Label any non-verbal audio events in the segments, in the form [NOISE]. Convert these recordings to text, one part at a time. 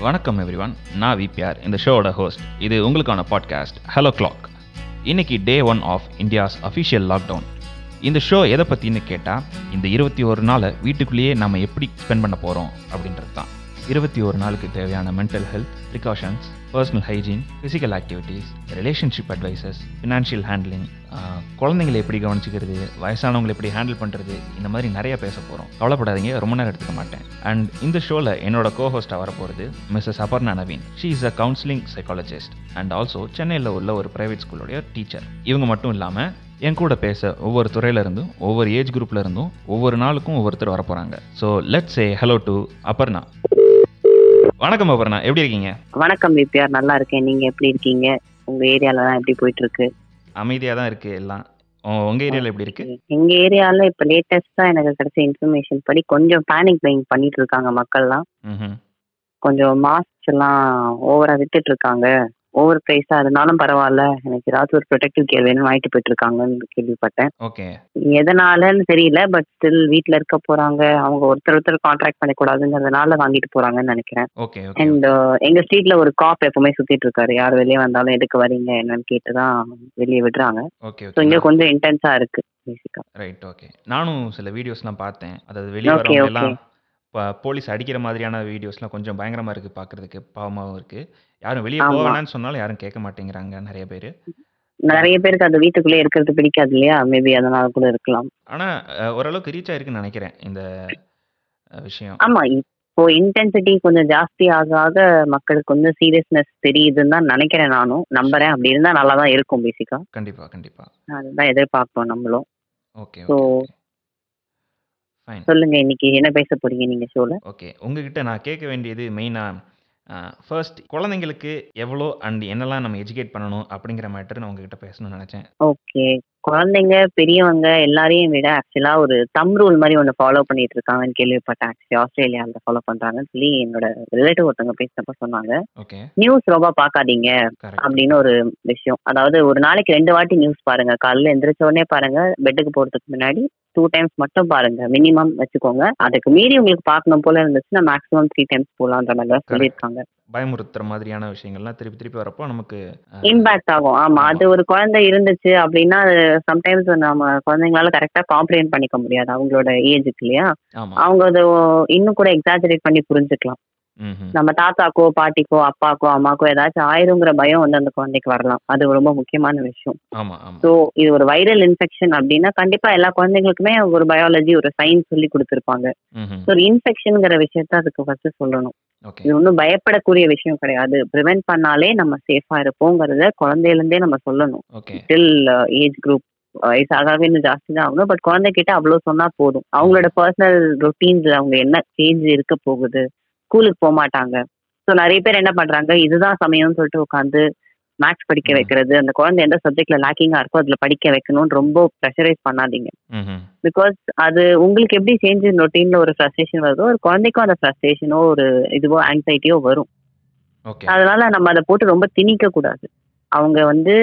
வணக்கம் எவ்ரிவான் நான் விபிஆர் இந்த ஷோவோட ஹோஸ்ட் இது உங்களுக்கான பாட்காஸ்ட் ஹலோ கிளாக் இன்னைக்கு day one of India's official lockdown இந்த ஷோ எதை பற்றின்னு கேட்டால் இந்த இருபத்தி ஒரு நாளை வீட்டுக்குள்ளேயே நம்ம எப்படி ஸ்பெண்ட் பண்ண போகிறோம் அப்படின்றது தான் இருபத்தி ஒரு நாளுக்கு தேவையான mental health precautions personal hygiene physical activities relationship advices financial handling குழந்தைங்களை எப்படி கவனிச்சிக்கிறது வயசானவங்களை எப்படி ஹேண்டில் பண்ணுறது இந்த மாதிரி நிறைய பேச போகிறோம் கவலைப்படாதீங்க ரொம்ப நேரம் எடுத்துக்க மாட்டேன். அண்ட் இந்த ஷோவில் என்னோட கோஹோஸ்டாக வரப்போகிறது Mrs Aparna Naveen she is a counselling psychologist and also சென்னையில் உள்ள ஒரு ப்ரைவேட் ஸ்கூலோடைய டீச்சர் இவங்க மட்டும் இல்லாமல் என் கூட பேச ஒவ்வொரு துறையிலிருந்தும் ஒவ்வொரு ஏஜ் குரூப்லேருந்தும் ஒவ்வொரு நாளுக்கும் ஒவ்வொருத்தர் வர so let's a hello to Aparna வணக்கம் அபர்ணா எப்படி இருக்கீங்க? வணக்கம் விபிஆர் நல்லா இருக்கேன். நீங்க எப்படி இருக்கீங்க? உங்க ஏரியாலலாம் எப்படி போயிட்டு இருக்கு? அமைதியாக தான் இருக்கு எல்லாம். உங்க ஏரியாவில் எப்படி இருக்கு? எங்க ஏரியால இப்ப லேட்டஸ்டா எனக்கு கிடைச்ச இன்ஃபர்மேஷன் படி கொஞ்சம் பேனிக் பையிங் பண்ணிட்டு இருக்காங்க மக்கள்லாம். கொஞ்சம் மாஸ்க் எல்லாம் ஓவரா வித்துட்டு இருக்காங்க. ஓவர் பிரைஸா இருந்தாலும் பரவாயில்ல. எனக்கு ஏதாச்சும் ஒரு ப்ரொடெக்டிவ் கேர் வேணும் வாங்கிட்டு போயிட்டு இருக்காங்கன்னு கேள்விப்பட்டேன். ஓகே எதனாலன்னு தெரியல பட் ஸ்டில் வீட்ல இருக்க போறாங்க. அவங்க ஒருத்தர் ஒருத்தர் கான்ட்ராக்ட் பண்ணக்கூடாதுங்கிறதுனால வாங்கிட்டு போறாங்கன்னு நினைக்கிறேன். ஓகே அண்ட் எங்க ஸ்ட்ரீட்ல ஒரு காப் எப்பவுமே சுத்திட்டு இருக்காரு. யார் வெளியே வந்தாலும் எதுக்கு வரீங்க என்னன்னு கேட்டுதான் வெளியே விடுறாங்க. ஓகே ஸோ இங்க கொஞ்சம் இன்டென்ஸா இருக்கு பேசிக்கா ரைட் ஓகே நானும் சில வீடியோஸ்லாம் பார்த்தேன். அதாவது வெளியே வரவங்க. எல்லாம் இப்போ போலீஸ் அடிக்கிற மாதிரியான வீடியோஸ்லாம் கொஞ்சம் பயங்கரமா இருக்கு பார்க்கிறதுக்கு பாவமாகவும் இருக்கு. யாரும் வெளியே ஆமா. போக வேணாம்னு சொன்னாலும் யாரும் கேட்க மாட்டேங்கிறாங்க நிறைய பேர். நிறைய பேருக்கு அது வீட்டுக்குள்ளே இருக்கிறது பிடிக்காது இல்லையா? மேபி அதனால கூட இருக்கலாம். ஆனால் ஓரளவுக்கு ரீச் ஆயிருக்குன்னு நினைக்கிறேன் இந்த விஷயம். ஆமா இப்போ இன்டென்சிட்டி கொஞ்சம் ஜாஸ்தி ஆக ஆக மக்களுக்கு வந்து சீரியஸ்னஸ் தெரியுதுன்னு தான் நினைக்கிறேன் நானும். நம்புறேன். அப்படி இருந்தா நல்லா தான் இருக்கும் பேசிக்கா கண்டிப்பா கண்டிப்பா. அதுதான் எதிர்பார்ப்போம் நம்மளும். Okay So- okay. ஃபைன் சொல்லுங்க இன்னைக்கு என்ன பேச போறீங்க நீங்க ஷோல ஓகே உங்ககிட்ட நான் கேட்க வேண்டியது மெயினாக ஃபர்ஸ்ட் குழந்தைங்களுக்கு எவ்வளோ அண்ட் என்னெல்லாம் நம்ம எஜுகேட் பண்ணணும் அப்படிங்கிற மேட்டர் நான் உங்ககிட்ட பேசணும்னு நினச்சேன். ஓகே குழந்தைங்க பெரியவங்க எல்லாரையும் விட ஆக்சுவலா ஒரு தம் ரூல் மாதிரி ஒன்று ஃபாலோ பண்ணிட்டு இருக்காங்கன்னு கேள்விப்பட்டேன் ஆக்சுவலி ஆஸ்திரேலியாவில் ஃபாலோ பண்றாங்கன்னு சொல்லி என்னோட ரிலேட்டிவ் ஒருத்தவங்க பேசினப்ப சொன்னாங்க. ஓகே நியூஸ் ரொம்ப பார்க்காதீங்க கரெக்ட் அப்படின்னு ஒரு விஷயம். அதாவது ஒரு நாளைக்கு ரெண்டு வாட்டி நியூஸ் பாருங்க. காலைல எந்திரிச்ச உடனே பாருங்க. பெட்டுக்கு போறதுக்கு முன்னாடி டூ டைம்ஸ் மட்டும் பாருங்க. மினிமம் வச்சுக்கோங்க. அதுக்கு மீறி உங்களுக்கு பார்க்கணும் போல இருந்துச்சுன்னா மேக்ஸிமம் த்ரீ டைம்ஸ் போலான்ற மாதிரி தான் சொல்லியிருக்காங்க. பயமுறுத்துற மாதிரியான விஷயங்கள்லாம் திருப்பி திருப்பி வரப்போ நமக்கு இம்பாக்ட் ஆகும். ஆமா. அது ஒரு குழந்தை இருந்துச்சு அப்படின்னா சம்டைம்ஸ் நம்ம குழந்தைங்களால கரெக்டா காம்ப்ரிஹெண்ட் பண்ணிக்க முடியாது. அவங்களோட ஏஜுக்கு இல்லையா? அவங்க அதை இன்னும் கூட எக்ஸாஜரேட் பண்ணி புரிஞ்சுக்கலாம். நம்ம தாத்தாக்கோ பாட்டிக்கோ அப்பாக்கோ அம்மாக்கோ ஏதாச்சும் ஆயிருங்கிற பயம் வந்து அந்த குழந்தைக்கு வரலாம். அது ரொம்ப முக்கியமான விஷயம். ஸோ இது ஒரு வைரல் இன்ஃபெக்ஷன் அப்படின்னா கண்டிப்பா எல்லா குழந்தைங்களுக்குமே ஒரு பயாலஜி ஒரு சயின்ஸ் சொல்லி கொடுத்துருப்பாங்க. ஸோ ஒரு இன்ஃபெக்ஷனுங்கிற விஷயத்த அதுக்கு ஃபர்ஸ்ட் சொல்லணும். ஓகே இது ஒன்றும் பயப்படக்கூடிய விஷயம் கிடையாது. ப்ரிவென்ட் பண்ணாலே நம்ம சேஃபா இருப்போங்கிறத குழந்தையிலேருந்தே நம்ம சொல்லணும். ஓகே டில் ஏஜ் குரூப் வயசாகவே இன்னும் ஜாஸ்தி தான் ஆகணும். பட் குழந்தைகிட்ட அவ்வளோ சொன்னா போதும். அவங்களோட பர்சனல் ரொட்டீன்ஸ்ல அவங்க என்ன சேஞ்ச் இருக்க போகுது? ஸ்கூலுக்கு போக மாட்டாங்க ஸோ நிறைய பேர் என்ன பண்றாங்க? இதுதான் சமயம்னு சொல்லிட்டு உட்காந்து மேக்ஸ் படிக்க. வைக்கிறது அந்த குழந்தை எந்த சப்ஜெக்ட்ல லேக்கிங்கா இருக்கோ அதுல படிக்க வைக்கணும்னு ரொம்ப ப்ரெஷரைஸ் பண்ணாதீங்க. பிகாஸ் அது உங்களுக்கு எப்படி சேஞ்ச் ரொட்டீன்ல ஒரு ஃப்ரஸ்ட்ரேஷன் வருதோ ஒரு குழந்தைக்கும் அந்த ஃப்ரஸ்ட்ரேஷனோ ஒரு இதுவோ ஆங்ஸைட்டியோ வரும். அதனால நம்ம அதை போட்டு ரொம்ப திணிக்க கூடாது. அவங்க வந்து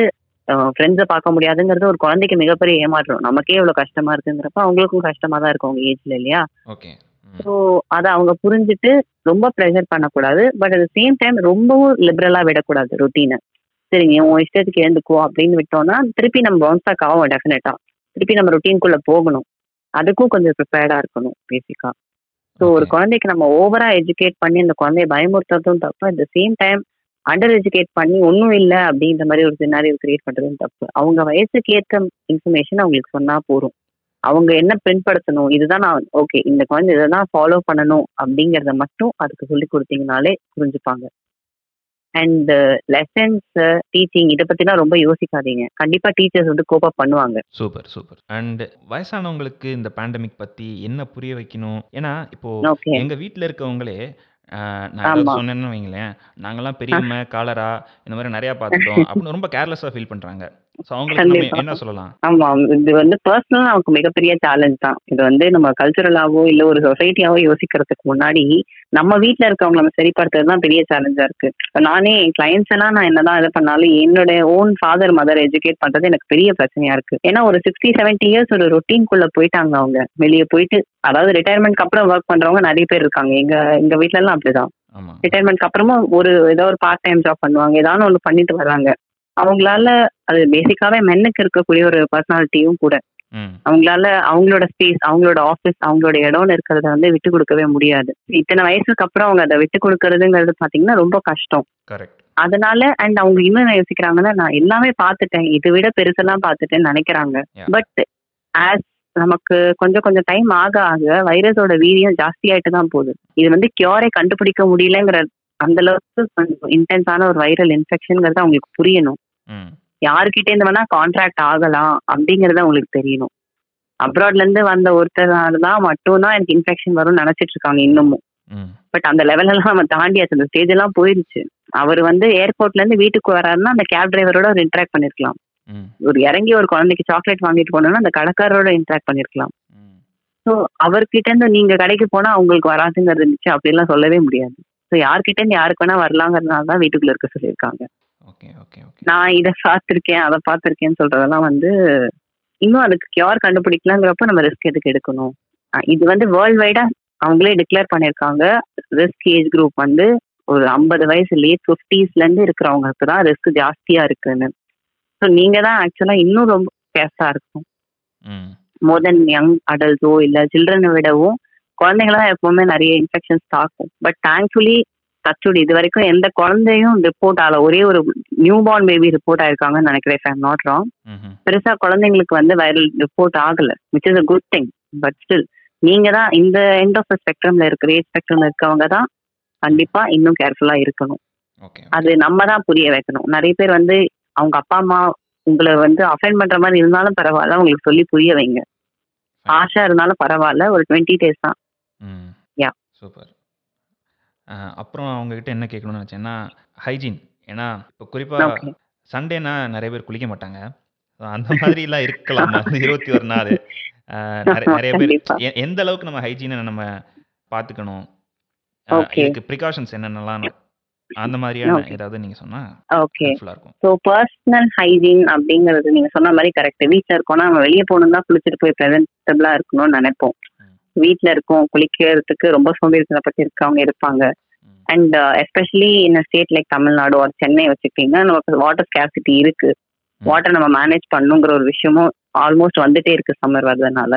ஃப்ரெண்ட்ஸை பார்க்க முடியாதுங்கிறது ஒரு குழந்தைக்கு மிகப்பெரிய ஏமாற்றம். நமக்கே இவ்வளவு கஷ்டமா இருக்குங்கிறப்ப அவங்களுக்கும் கஷ்டமா தான் இருக்கும் அவங்க ஏஜ்ல இல்லையா. ஸோ அதை அவங்க புரிஞ்சுட்டு ரொம்ப ப்ரெஷர் பண்ணக்கூடாது. பட் அட் சேம் டைம் ரொம்பவும் லிபரலா விடக்கூடாது ரொட்டீனை சரிங்க உன் இஷ்டத்துக்கு எழுந்துக்கோ அப்படின்னு விட்டோம்னா திருப்பி நம்ம பவுன்ஸ் பேக் ஆகும் டெஃபினட்டா திருப்பி நம்ம ரொட்டீன்குள்ள போகணும். அதுக்கும் கொஞ்சம் ப்ரிப்பேர்டா இருக்கணும் பேசிக்கா ஸோ ஒரு. குழந்தைக்கு நம்ம ஓவரா எஜுகேட் பண்ணி அந்த குழந்தைய பயமுறுத்துறதும் தப்பு. At the same time under educate பண்ணி ஒன்றும் இல்லை அப்படின்ற மாதிரி ஒரு சினாரியோ கிரியேட் பண்றதும் தப்பு. அவங்க வயசுக்கு ஏற்ற இன்ஃபர்மேஷன் அவங்களுக்கு சொன்னா போதும். அவங்க என்ன பின்படுத்தணும்? இதுதான் நான் ஓகே இந்த குழந்தை இதை தான் ஃபாலோ பண்ணணும் அப்படிங்கறத மட்டும் அதுக்கு சொல்லி கொடுத்தீங்கனாலே புரிஞ்சுப்பாங்க. அண்ட் லெசன்ஸ் டீச்சிங் இதை பத்திலாம் ரொம்ப யோசிக்காதீங்க. கண்டிப்பா டீச்சர்ஸ் வந்து கோப்பப் பண்ணுவாங்க. சூப்பர் சூப்பர் அண்ட் வயசானவங்களுக்கு இந்த பேண்டமிக் பத்தி என்ன புரிய வைக்கணும்? ஏன்னா இப்போ எங்க வீட்ல இருக்கவங்களே நான் சொன்னேன்னு வைங்களேன் நாங்கெல்லாம் பெரியம்மை [LAUGHS] காலரா இந்த மாதிரி நிறைய பார்த்துட்டோம் அப்படின்னு ரொம்ப கேர்லெஸ்ஸா ஃபீல் பண்றாங்க. என்ன சொல்லலாம்? ஆமா இது வந்து பர்சனலா நமக்கு மிகப்பெரிய சேலஞ்ச் தான். இது வந்து நம்ம கல்ச்சுரலாவோ இல்ல ஒரு சொசைட்டியாவோ யோசிக்கிறதுக்கு முன்னாடி நம்ம வீட்ல இருக்கவங்க நம்ம சரிப்படுத்துறது தான் பெரிய சேலஞ்சா இருக்கு. நானே என் கிளைண்ட்ஸ் எல்லாம் நான் என்னதான் இது பண்ணாலும் என்னோட ஓன் ஃபாதர் மதர் எஜுகேட் பண்றது எனக்கு பெரிய பிரச்சனையா இருக்கு. ஏன்னா ஒரு சிக்ஸ்டி செவன்டி இயர்ஸ் ஒரு ரொட்டீன்குள்ள போயிட்டாங்க அவங்க. வெளியே போயிட்டு அதாவது ரிட்டையர்மெண்ட்க்கு அப்புறம் ஒர்க் பண்றவங்க நிறைய பேர் இருக்காங்க. எங்க எங்க வீட்ல எல்லாம் அப்படிதான் ரிட்டையர்மெண்ட்க்கு அப்புறமும் ஒரு ஏதோ ஒரு பார்ட் டைம் ஜாப் பண்ணுவாங்க. ஏதாவது ஒன்று பண்ணிட்டு வர்றாங்க. அவங்களால அது பேசிக்காவே மென்னுக்கு இருக்கக்கூடிய ஒரு பர்சனாலிட்டியும் கூட. அவங்களால அவங்களோட ஸ்பேஸ் அவங்களோட ஆஃபீஸ் அவங்களோட இடம்னு இருக்கிறத வந்து விட்டு கொடுக்கவே முடியாது. இத்தனை வயசுக்கு அப்புறம் அவங்க அதை விட்டு கொடுக்கறதுங்கிறது பாத்தீங்கன்னா ரொம்ப கஷ்டம். அதனால அண்ட் அவங்க இன்னும் யோசிக்கிறாங்கன்னா நான் எல்லாமே பார்த்துட்டேன். இதை விட பெருசெல்லாம் பார்த்துட்டேன்னு நினைக்கிறாங்க. பட் ஆஸ் நமக்கு கொஞ்சம் கொஞ்சம் டைம் ஆக ஆக வைரஸோட வீரியம் ஜாஸ்தி ஆயிட்டு தான் போகுது. இது வந்து கியூரை கண்டுபிடிக்க முடியலங்கிற அந்த அளவுக்கு கொஞ்சம் இன்டென்ஸான ஒரு வைரல் இன்ஃபெக்ஷன்ங்கிறது அவங்களுக்கு புரியணும். ம். இருந்து வேணா கான்ட்ராக்ட் ஆகலாம் அப்படிங்கறது அவங்களுக்கு தெரியணும். அப்ராட்ல இருந்து வந்த ஒருத்தரால தான் மட்டும்தான் எனக்கு இன்ஃபெக்ஷன் வரும்னு நினைச்சிட்டு இருக்காங்க இன்னமும். ம். பட் அந்த லெவல் எல்லாம் நம்ம தாண்டியாச்சு அந்த ஸ்டேஜ் எல்லாம் போயிருச்சு. அவர் வந்து ஏர்போர்ட்ல இருந்து வீட்டுக்கு வராருன்னா அந்த கேப் டிரைவரோட ஒரு இன்டராக்ட் பண்ணிருக்கலாம். ம். ஒரு இறங்கி ஒரு குழந்தைக்கு சாக்லேட் வாங்கிட்டு போனோம்னா அந்த கடைக்காரரோட இன்டராக்ட் பண்ணிருக்கலாம். ம். ஸோ அவர்கிட்ட இருந்து நீங்க கடைக்கு போனா அவங்களுக்கு வராதுங்கிறது இருந்துச்சு. அப்படிலாம் சொல்லவே முடியாது. ஸோ யார்கிட்ட இருந்து யாருக்கு வேணா வரலாங்கிறதுனால தான் வீட்டுக்குள்ள இருக்க சொல்லியிருக்காங்க. ஓகே ஓகே ஓகே நான் இதை பார்த்துருக்கேன் அதை பார்த்துருக்கேன்னு சொல்றதெல்லாம் வந்து இன்னும் அதுக்கு கியூர் கண்டுபிடிக்கலாங்கிறப்ப நம்ம ரிஸ்க் எதுக்கு எடுக்கணும்? இது வந்து வேர்ல்ட் வைடா அவங்களே டிக்ளேர் பண்ணியிருக்காங்க. ரிஸ்க் ஏஜ் குரூப் வந்து ஒரு ஐம்பது வயசு லேட் ஃபிஃப்டிஸ்ல இருந்து இருக்கிறவங்களுக்கு தான் ரிஸ்க் ஜாஸ்தியா இருக்குன்னு. ஸோ நீங்க தான் ஆக்சுவலா இன்னும் ரொம்ப கேர்ஃபுல்லா இருக்கும் ம். மோர் தென் யங் அடல்ட்ஸோ இல்ல சில்ட்ரனை விடவும் குழந்தைங்களாம் எப்பவுமே நிறைய இன்ஃபெக்ஷன்ஸ் தாக்கும். பட் தேங்க்ஃபுல்லி டச்சுட் இது வரைக்கும் எந்த குழந்தையும் ரிப்போர்ட் ஆகல. ஒரே ஒரு நியூ பார்ன் பேபி ரிப்போர்ட் ஆயிருக்காங்கன்னு நினைக்கிறேன் ஐம் நாட் ராங் பெருசா குழந்தைங்களுக்கு வந்து வைரல் ரிப்போர்ட் ஆகல which is a good thing but still நீங்க தான் இந்த எண்ட் ஆஃப் ஸ்பெக்ட்ரம்ல இருக்கிற ஏஜ் ஸ்பெக்ட்ரம்ல இருக்கவங்க தான் கண்டிப்பா இன்னும் கேர்ஃபுல்லா இருக்கணும். அது நம்ம தான் புரிய வைக்கணும். நிறைய பேர் வந்து அவங்க அப்பா அம்மா உங்களை வந்து அஃபெண்ட் பண்ற மாதிரி இருந்தாலும் பரவாயில்ல உங்களுக்கு சொல்லி புரிய வைங்க. ஆஷா இருந்தாலும் பரவாயில்ல ஒரு டுவெண்ட்டி டேஸ் தான். ம். Yeah. அப்புறம் அவங்ககிட்ட என்ன கேட்கணும்னு நினச்சேன்னா ஹைஜீன் ஏன்னா இப்போ குறிப்பாக ஓகே சண்டேனா நிறைய பேர் குளிக்க மாட்டாங்க. அந்த மாதிரிலாம் இருக்கலாம். அந்த இருபத்தி ஒரு நாள். நிறைய நிறைய பேர் கண்டிப்பா. எ- எந்த அளவுக்கு நம்ம ஹைஜீனை நம்ம பார்த்துக்கணும் Okay. இதுக்கு ப்ரிகாஷன்ஸ் என்னென்னலாம்? அந்த மாதிரியான. ஏதாவது நீங்கள் சொன்னால் ஓகே. ஹெல்ப்ஃபுல்லாக இருக்கும். ஸோ பர்சனல் ஹைஜீன் அப்படிங்கிறது நீங்க சொன்ன மாதிரி கரெக்ட் வீட்டில் இருக்கோம்னா நம்ம வெளியே போகணும் தான் குளிச்சுட்டு போய் ப்ரெசென்டபிளா இருக்கணும்னு நினைப்போம். ம். வீட்டில் இருக்கோம் குளிக்கிறதுக்கு ரொம்ப சோம்பேறித்தனை பத்தி இருக்கவங்க இருப்பாங்க. And especially in state like Tamil Nadu ஒரு சென்னை வச்சுக்கிட்டீங்கன்னா நமக்கு வாட்டர் ஸ்கேசிட்டி இருக்கு. வாட்டர் நம்ம மேனேஜ் பண்ணுங்கிற ஒரு விஷயமும் ஆல்மோஸ்ட் வந்துட்டே இருக்கு சம்மர் வர்றதுனால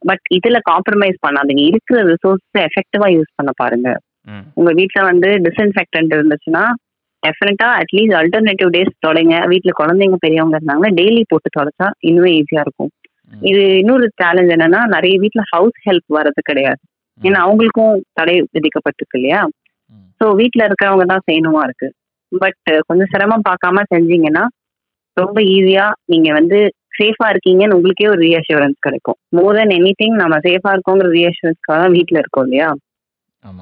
பட் இதுல காம்ப்ரமைஸ் பண்ணாதீங்க இருக்கிற ரிசோர்ஸ் எஃபெக்டிவா யூஸ் பண்ண பாருங்க உங்க வீட்ல வந்து டிஸ்இன்ஃபெக்டன்ட் இருந்துச்சுன்னா டெஃபினட்டா அட்லீஸ்ட் அல்டர்னேட்டிவ் டேஸ் தொலைங்க வீட்ல குழந்தைங்க பெரியவங்க இருந்தாங்கன்னா டெய்லி போட்டு தொலைச்சா இன்னும் ஈஸியா இருக்கும். இது இன்னொரு சேலஞ்ச் என்னன்னா நிறைய வீட்ல ஹவுஸ் ஹெல்ப் வர்றது கிடையாது. ஏன்னா அவங்களுக்கும் தடை விதிக்கப்பட்டிருக்கு இல்லையா. ஸோ வீட்ல இருக்கிறவங்க தான் செய்யணுமா இருக்கு. பட் கொஞ்சம் சிரமம் பார்க்காம செஞ்சீங்கன்னா ரொம்ப ஈஸியா நீங்க வந்து சேஃபா இருக்கீங்கன்னு உங்களுக்கே ஒரு ரீஅஷூரன்ஸ் கிடைக்கும். மோர் தென் எனி திங் நம்ம சேஃபா இருக்கோங்கிற ரீஅஷூரன்ஸ்க்காக தான் வீட்ல இருக்கோம் இல்லையா?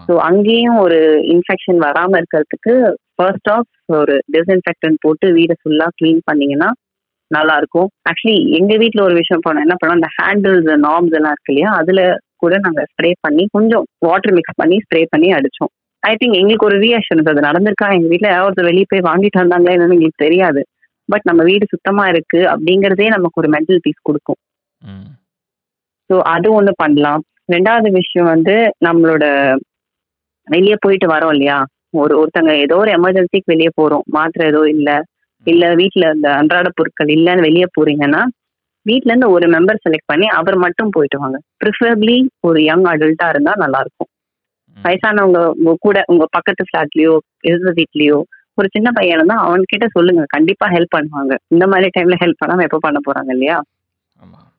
ஸோ அங்கேயும் ஒரு இன்ஃபெக்ஷன் வராம இருக்கிறதுக்கு ஃபர்ஸ்ட் ஆஃப் ஒரு டிஸ்இன்ஃபெக்டன்ட் போட்டு வீடை ஃபுல்லா க்ளீன் பண்ணீங்கன்னா நல்லா இருக்கும் ஆக்சுவலி எங்க வீட்ல ஒரு விஷயம் பண்ணோம் என்ன பண்ணோம் அந்த ஹேண்டில்ஸ் நாப்ஸ் எல்லாம் இருக்கு இல்லையா அதுல கூட நாங்க ஸ்ப்ரே பண்ணி கொஞ்சம் வாட்டர் மிக்ஸ் பண்ணி ஸ்ப்ரே பண்ணி அடிச்சோம். ஐ திங்க் எங்களுக்கு ஒரு ரீஆக்ஷன் அது நடந்திருக்கா? எங்க வீட்ல யாராவது வெளியே போய் வாங்கிட்டு வந்தாங்களா என்னன்னு எங்களுக்கு தெரியாது. பட் நம்ம வீடு சுத்தமா இருக்கு அப்படிங்கறதே நமக்கு ஒரு மென்டல் பீஸ் கொடுக்கும். ஸோ அது ஒண்ணு பண்ணலாம். ரெண்டாவது விஷயம் வந்து நம்மளோட வெளியே போயிட்டு வரோம் இல்லையா? ஒரு ஒருத்தங்க ஏதோ ஒரு எமர்ஜென்சிக்கு வெளியே போறோம். மாத்திரை ஏதோ இல்ல. இல்ல வீட்ல இந்த அன்றாட பொருட்கள் இல்லைன்னு வெளியே போறீங்கன்னா வீட்ல இருந்து ஒரு மெம்பர் செலக்ட் பண்ணி அவர் மட்டும் போயிட்டு வாங்க. ப்ரிஃபரபிளி ஒரு யங் அடல்ட்டா இருந்தா நல்லா இருக்கும். வயசானவங்க உங்க கூட உங்க பக்கத்து ஃபிளாட்லயோ இருந்த வீட்லயோ ஒரு சின்ன பையன் இருந்தா அவன்கிட்ட சொல்லுங்க. கண்டிப்பா ஹெல்ப் பண்ணுவாங்க. இந்த மாதிரி டைம்ல ஹெல்ப் பண்ணாம எப்ப பண்ண போறாங்க இல்லையா?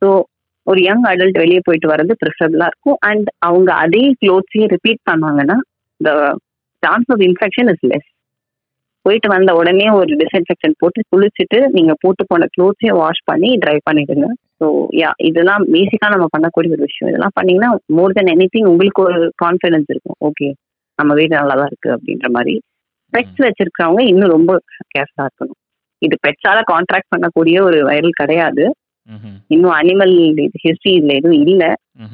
ஸோ ஒரு யங் அடல்ட் வெளியே போயிட்டு வர்றது ப்ரிஃபரபிளா இருக்கும். அண்ட் அவங்க அதே க்ளோத்ஸையும் ரிப்பீட் பண்ணாங்கன்னா the chance of infection is less போயிட்டு வந்த உடனே ஒரு டிஸ்இன்ஃபெக்ஷன் போட்டு குளிச்சுட்டு நீங்க போட்டு போன க்ளோத்ஸையே வாஷ் பண்ணி ட்ரை பண்ணிடுங்க. ஸோ யா இதெல்லாம் பேசிக்கா நம்ம பண்ணக்கூடிய ஒரு விஷயம். இதெல்லாம் பண்ணீங்கன்னா மோர் தென் எனி உங்களுக்கு ஒரு கான்ஃபிடன்ஸ் இருக்கும். ஓகே நம்ம வீடு நல்லா தான் இருக்கு அப்படின்ற மாதிரி. பெட்ஸ் வச்சிருக்கிறவங்க இன்னும் ரொம்ப கேர்ஃபுல்லா இருக்கணும். இது பெட்ஸால கான்ட்ராக்ட் பண்ணக்கூடிய ஒரு வைரல் கிடையாது. இன்னும் அனிமல் ஹிஸ்டரி இதுல எதுவும் இல்ல.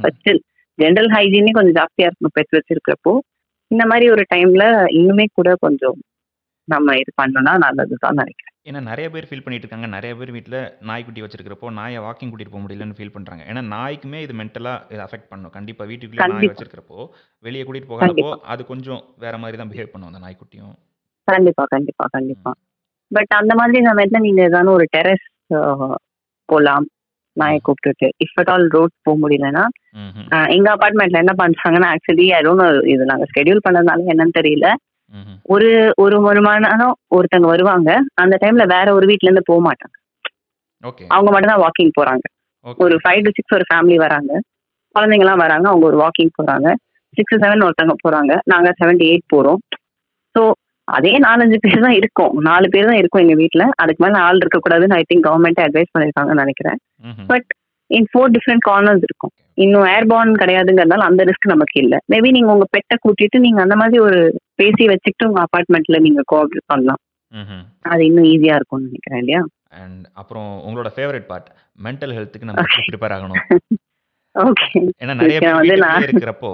பட் ஸ்டில் ஜென்ரல் ஹைஜீனே கொஞ்சம் ஜாஸ்தியா இருக்கணும் பெட்ஸ் வச்சிருக்கிறப்போ. இந்த மாதிரி ஒரு டைம்ல இன்னுமே கூட கொஞ்சம் நம்ம இது பண்ணோம்னா நல்லதுதான் நினைக்கிறேன் ஏன்னா நெறைய பேர் ஃபீல் பண்ணிட்டு இருக்காங்க. நெறைய பேர் வீட்ல நாய்க்குட்டி வச்சிருக்கிறப்போ, நாய வாக்கிங் கூட்டிட்டு போ முடியலன்னு ஃபீல் பண்றாங்க. ஏன்னா நாய்க்குமே இது மென்டலா இது அஃபெக்ட் பண்ணும். கண்டிப்பா வீட்டுக்குள்ளேயே நாய் கண்டிப்பா. வச்சிருக்கிறப்போ, வெளிய கூட்டிட்டு போகாதப்போ, கண்டிப்பா. அது கொஞ்சம் வேற மாரி தான் பிஹேவ் பண்ணும் அந்த நாய்க்குட்டியும். கண்டிப்பா, கண்டிப்பா, கண்டிப்பா. ம். பட் அந்த மாதிரி சமயத்துல நீங்க ஏதான ஒரு டெர்ரஸ் அ போலாம். நாய ம். கூப்ட்டுட்டு. இஃப் அட் ஆல் ரோட் போ முடியலன்னா, ம்ஹ்ம். அ எங்க அபார்ட்மெண்ட்ல என்ன பண்றாங்கன்னா, ஆக்சுவலி ஐ டோன்ட் நோ இது நாங்க ஷெட்யூல் பண்ணதுனால என்னன்னு தெரியல. ம்ஹ்ம். ஒரு ஒரு 1 மணி நேரம் ஒருத்தங்க வருவாங்க. அந்த டைம்ல வேற ஒரு வீட்ல இருந்து போ மாட்டாங்க. ஓகே. அவங்க மட்டும் தான் வாக்கிங் போறாங்க. ஓகே. ஒரு 5 டூ 6 ஒரு ஃபேமிலி வராங்க. குழந்தைங்கலாம் வராங்க. அவங்க ஒரு வாக்கிங் போறாங்க. 6, 7 ஒருத்தவங்க போறாங்க. நாங்க 7 டூ 8 போறோம். ஸோ அதே 4, 5 பேர் தான் இருக்கோம். 4 பேர் தான் இருக்கோம் எங்க வீட்ல. அதுக்கு மேல ஆள் இருக்கக்கூடாதுன்னு ஐ திங்க் கவர்ன்மெண்ட்டே அட்வைஸ் பண்ணியிருக்காங்கன்னு நெனைக்கிறேன். ம்ஹ்ம். பட் இன் 4 டிஃபரெண்ட் கார்னர்ஸ் இருக்கும். இன்னும் ஏர்பார்ன் கிடையாதுங்கிறதுனால அந்த ரிஸ்க் நமக்கு இல்ல. மேபி நீங்க உங்க பெட்ட கூட்டிட்டு நீங்க அந்த மாதிரி ஒரு பேசி வச்சுக்கிட்டு உங்க அபார்ட்மெண்ட்ல நீங்க கோஆப்ரேட் பண்ணலாம். அது இன்னும் ஈஸியா இருக்கும்னு நெனைக்கிறேன் இல்லையா? அண்ட் அப்புறம் உங்களோட ஃபேவரைட் பார்ட் மென்டல் ஹெல்த்துக்கு நம்ம ப்ரிப்பேர் ஆகணும்? [LAUGHS] ஓகே. ஏன்னா நெறைய பேர் வந்து வீட்டுக்குள்ளேயே நான் இருக்கிறப்போ,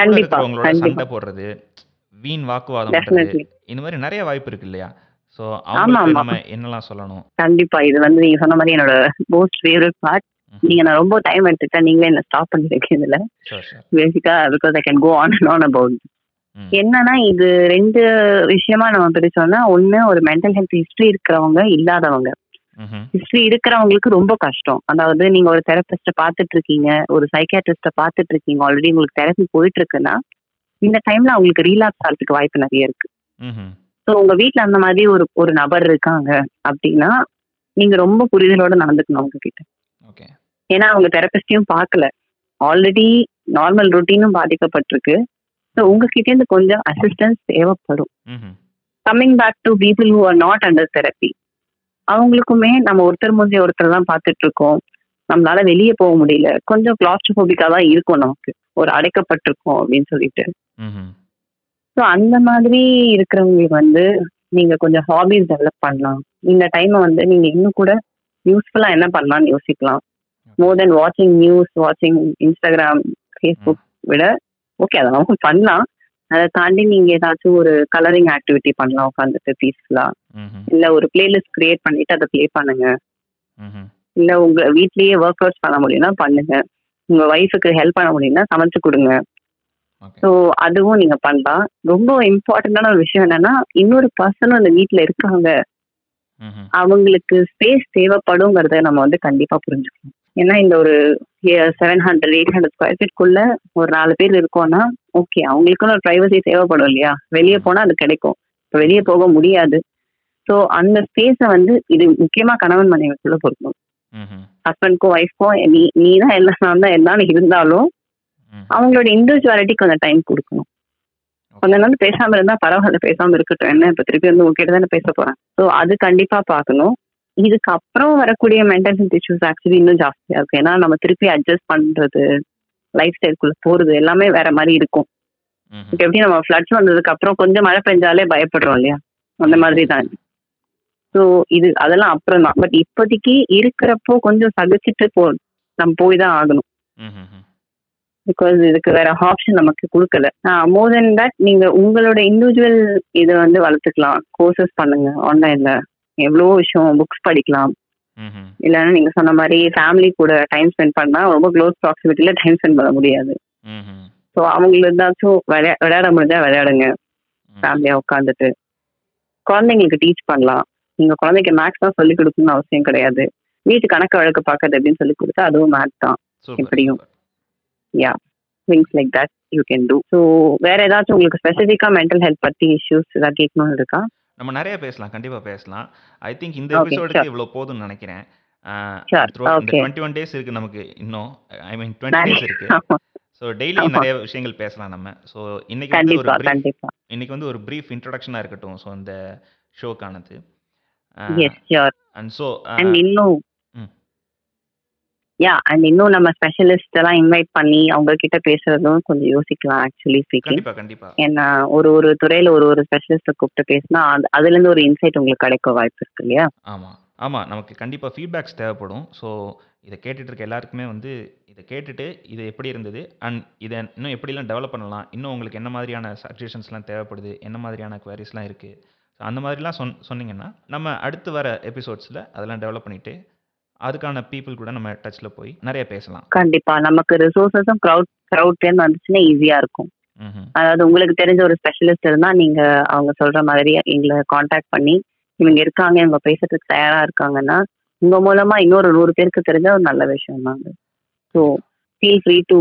கண்டிப்பா, கண்டிப்பா. சண்டை போடுறது, வீண் வாக்குவாதம் பண்றது. இந்த மாரி நெறைய வாய்ப்பு இருக்கு இல்லையா? ஸோ ஆமா, அவங்களுக்கு. நம்ம என்னலாம் சொல்லணும்? கண்டிப்பா. இது வந்து நீங்க சொன்ன மாரி என்னோட மோஸ்ட் ஃபேவரைட் பார்ட். நீங்க நான் ரொம்ப டைம் எடுத்துக்கிட்டா நீங்களே என்ன ஸ்டாப் பண்ணிருங்க இதுல. பேசிக்கா because I can go on and on about hmm. என்னன்னா இது 2 விஷயமா நம்ம பிரிச்சோம்னா, ஒண்ணு ஒரு மென்டல் ஹெல்த் ஹிஸ்டரி இருக்கிறவங்க, இல்லாதவங்க. ம்ஹ்ம். ஹிஸ்டரி இருக்கிறவங்களுக்கு ரொம்ப கஷ்டம். அதாவது நீங்க ஒரு தெரபிஸ்ட்ட பார்த்துட்டு இருக்கீங்க, ஒரு சைக்கியாட்ரிஸ்ட்ட பார்த்துட்டு இருக்கீங்க. ஆல்ரெடி உங்களுக்கு தெரபி போயிட்டு இருக்குன்னா, இந்த டைம்ல அவங்களுக்கு ரீலாப்ஸ் ஆறதுக்கு வாய்ப்பு நெறைய இருக்கு. ம்ஹ்ம். ஸோ உங்க வீட்ல அந்த மாதிரி ஒரு ஒரு நபர் இருக்காங்க அப்படின்னா, நீங்க ரொம்ப புரிதலோட நடந்துக்கணும் அவங்க கிட்ட. ஓகே. ஏன்னா அவங்க தெரபிஸ்ட்டையும் பார்க்கல. ஆல்ரெடி நார்மல் ரொட்டீனும் பாதிக்கப்பட்டிருக்கு. ஸோ உங்ககிட்ட இருந்து கொஞ்சம் அசிஸ்டன்ஸ் தேவைப்படும். Coming back to people who are not under therapy. அவங்களுக்குமே நம்ம ஒருத்தர் மூஞ்சி ஒருத்தர் தான் பார்த்துட்டு இருக்கோம். நம்மளால வெளிய போக முடியல. கொஞ்சம் கிளாஸ்ட்ரோபோபிக்கா தான் இருக்கும் நமக்கு. ஒரு அடைக்கப்பட்டிருக்கோம் அப்படின்னு சொல்லிட்டு. ஸோ அந்த மாதிரி இருக்கிறவங்களுக்கு வந்து நீங்க கொஞ்சம் ஹாபீஸ் டெவலப் பண்ணலாம். இந்த டைம வந்து நீங்க இன்னும் கூட யூஸ்ஃபுல்லா என்ன பண்ணலாம்னு யோசிக்கலாம். மோர் தென் வாட்சிங் நியூஸ், வாட்சிங் Instagram, Facebook விட ஓகே அதெல்லாம் பண்ணலாம். அத தாண்டி நீங்க ஏதாச்சும் ஒரு கலரிங் ஆக்டிவிட்டி பண்ணலாம் உட்காந்துட்டு பீஸ்ஃபுல்லா. இல்ல ஒரு பிளேலிஸ்ட் கிரியேட் பண்ணிட்டு அத ப்ளே பண்ணுங்க. இல்ல உங்க வீட்லயே ஒர்க் அவுட்ஸ் பண்ண முடியும்னா பண்ணுங்க. உங்க ஒய்ஃப்க்கு ஹெல்ப் பண்ண முடியும்னா சமைச்சு குடுங்க. ஸோ அதுவும் நீங்க பண்ணலாம். ரொம்ப இம்பார்ட்டன்டான ஒரு விஷயம் என்னன்னா, இன்னொரு பர்சனும் அந்த வீட்ல இருக்காங்க. ம்ஹ்ம். அவங்களுக்கு ஸ்பேஸ் தேவைப்படுங்கிறத நம்ம வந்து கண்டிப்பா புரிஞ்சுக்கணும். ஏன்னா இந்த ஒரு எ 700, 800 ஸ்கொயர் ஃபீட்குள்ள ஒரு 4 பேர் இருக்கோம்னா, ஓகே அவங்களுக்குன்னு ஒரு பிரைவசி தேவைப்படும் இல்லையா? வெளிய போனா அது கிடைக்கும். இப்ப வெளிய போக முடியாது. ஸோ அந்த ஸ்பேஸ வந்து இது முக்கியமா கணவன் மனைவிக்குள்ள பொருந்தும். ம்ஹ்ம். ஹஸ்பண்ட்க்கும் ஒய்ஃப்க்கும் நீ நீ தான் எல்லாம் நான் தான் எல்லாம்னு இருந்தாலும், ம். அவங்களோட இண்டிவிஜுவாலிட்டி கொஞ்சம் டைம் குடுக்கணும். கொஞ்ச நாள் பேசாம இருந்தா பரவால்ல பேசாம இருக்கட்டும். என்ன இப்ப திருப்பி வந்து உங்ககிட்ட தானே பேச போறேன். ஸோ அது கண்டிப்பா பார்க்கணும். இதுக்கப்புறம் வரக்கூடிய மென்டல் ஹெல்த் இஷ்யூஸ் ஆக்சுவலி இன்னும் ஜாஸ்தியா இருக்கும். ஏன்னா நம்ம திருப்பி அட்ஜஸ்ட் பண்றது, லைஃப் ஸ்டைல்குள்ள போறது எல்லாமே வேற மாரி இருக்கும். இப்ப எப்படி நம்ம ஃப்ளட்ஸ் வந்ததுக்கு அப்புறம் கொஞ்சம் மழை பெஞ்சாலே பயப்படுறோம் இல்லையா? அந்த மாதிரி தான். ஸோ இது அதெல்லாம் அப்புறம் தான். பட் இப்போதைக்கு இருக்கிறப்போ கொஞ்சம் சகிச்சுட்டு போ நம்ம போய் தான் ஆகணும். பிகாஸ் இதுக்கு வேற ஆப்ஷன் நமக்கு குடுக்கல. ஆ மோர் தென் தட் நீங்க உங்களோட இண்டிவிஜுவல் இத வந்து வளர்த்துக்கலாம். கோர்சஸ் பண்ணுங்க ஆன்லைன்ல. எவ்வளவோ விஷயம் புக்ஸ் படிக்கலாம். இல்லன்னா நீங்க சொன்ன மாரி ஃபேமிலி கூட டைம் ஸ்பெண்ட் பண்ணா ரொம்ப க்ளோஸ் ப்ராக்ஸிமிட்டில டைம் ஸ்பெண்ட் பண்ண முடியாது. ஸோ அவங்கள ஏதாச்சும் விளையா விளையாட முடிஞ்சா விளையாடுங்க. ஃபேமிலியா உட்காந்துட்டு. குழந்தைங்களுக்கு டீச் பண்ணலாம். நீங்க குழந்தைக்கு மேத்ஸ் தான் சொல்லிக் கொடுக்கணும்னு அவசியம் கிடையாது. வீட்டு கணக்கு வழக்கு பார்க்கறது எப்படின்னு சொல்லிக் கொடுத்தா அதுவும் மேத்ஸ் தான். எப்படியும். Yeah things like that you can do. So வேற ஏதாச்சும் உங்களுக்கு ஸ்பெசிஃபிக்கா மென்டல் ஹெல்த் பத்தி இஷ்யூஸ் ஏதாவது கேட்கணும்னு இருக்கா? நம்ம நெறைய பேசலாம். கண்டிப்பா பேசலாம். ஐ திங்க் இந்த எபிசோடுக்கு. இவ்ளோ போதும்னு நெனைக்கிறேன். ஓகே. 21 டேஸ் இருக்கு நமக்கு இன்னும். ஐ மீன் 20 நிறைய டேஸ் இருக்கு. So daily. நெறைய விஷயங்கள் பேசலாம் நம்ம. ஸோ இன்னைக்கு வந்து ஒரு. இன்னைக்கு வந்து ஒரு பிரீஃப் இன்ட்ரோடக்ஷனா இருக்கட்டும். ஸோ இந்த ஷோக்கானது. அண்ட் ஸோ இன்னும். யா அண்ட் இன்னும் நம்ம ஸ்பெஷலிஸ்ட் எல்லாம் இன்வைட் பண்ணி அவங்க கிட்ட பேசுறதும் கொஞ்சம் யோசிக்கலாம் ஆக்சுவலி ஸ்பீக்கிங். கண்டிப்பா, கண்டிப்பா. ஏன்னா ஒரு ஒரு துறையில ஒரு ஒரு ஸ்பெஷலிஸ்ட்ட கூப்பிட்டு பேசினா அது அதுல இருந்து ஒரு இன்சைட் உங்களுக்கு கிடைக்க வாய்ப்பு இருக்கு இல்லையா? ஆமா. ஆமா. நமக்கு கண்டிப்பா ஃபீட்பேக்ஸ் தேவைப்படும். ஸோ இத கேட்டுட்டு இருக்க எல்லாருக்குமே வந்து இத கேட்டுட்டு இது எப்படி இருந்தது? அண்ட் இத இன்னும் எப்படிலாம் டெவலப் பண்ணலாம்? இன்னும் உங்களுக்கு என்ன மாதிரியான சஜஷன்ஸ்லாம் தேவைப்படுது? என்ன மாதிரியான குவெரீஸ்லாம் இருக்கு? ஸோ அந்த மாதிரிலாம் சொன் சொன்னீங்கன்னா நம்ம அடுத்து வர எபிசோட்ஸில் அதெல்லாம் டெவலப் பண்ணிவிட்டு அதுக்கான பீப்புள் கூட நம்ம டச்சில் போய் நிறைய பேசலாம். கண்டிப்பா. நமக்கு ரிசோர்ஸஸும் க்ரௌட் க்ரௌட்லேருந்து வந்துச்சுன்னா ஈஸியா இருக்கும். அதாவது உங்களுக்கு தெரிஞ்ச ஒரு ஸ்பெஷலிஸ்ட் இருந்தா நீங்க அவங்க சொல்ற மாதிரி எங்களை காண்டாக்ட் பண்ணி இவங்க இருக்காங்க இவங்க பேசுறதுக்கு தயாரா இருக்காங்கன்னா உங்க மூலமா இன்னொரு நூறு பேருக்கு தெரிஞ்ச ஒரு நல்ல விஷயம் தான் அது. So feel free to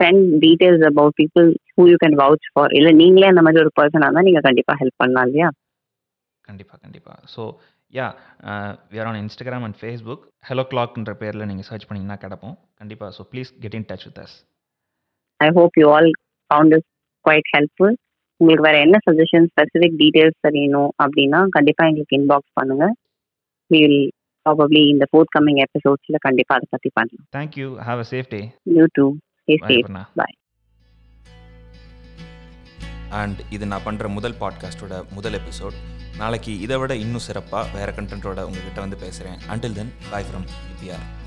send details about people who you can vouch for இல்லை நீங்களே அந்த மாதிரி ஒரு பர்சனாக இருந்தால் நீங்கள் கண்டிப்பாக ஹெல்ப் பண்ணலாம் இல்லையா? கண்டிப்பாக கண்டிப்பாக so yeah we're on Instagram and Facebook Hello கிளாக்ன்ற பேரில் நீங்கள் சர்ச் பண்ணிங்கன்னா கிடப்போம். கண்டிப்பாக so please get in touch with us I hope you all found is quite helpful உங்களுக்கு வேற என்ன சஜஷன் ஸ்பெசிஃபிக் டீடைல்ஸ் தெரியணும் அப்படின்னா கண்டிப்பாக எங்களுக்கு இன்பாக்ஸ் பண்ணுங்க. வில் ப்ராபப்ளி இந்த ஃபோர்த் கம்மிங் எபிசோட்ஸில் கண்டிப்பாக அதை பற்றி பண்ணலாம். Thank you have a safe day you too stay safe Aparna. And இது நான் பண்ணுற முதல் பாட்காஸ்ட்டோட முதல் எபிசோட் நாளைக்கு இதை விட இன்னும் சிறப்பாக வேறு கண்டென்ட்டோட உங்ககிட்ட வந்து பேசுகிறேன் until then bye from EPR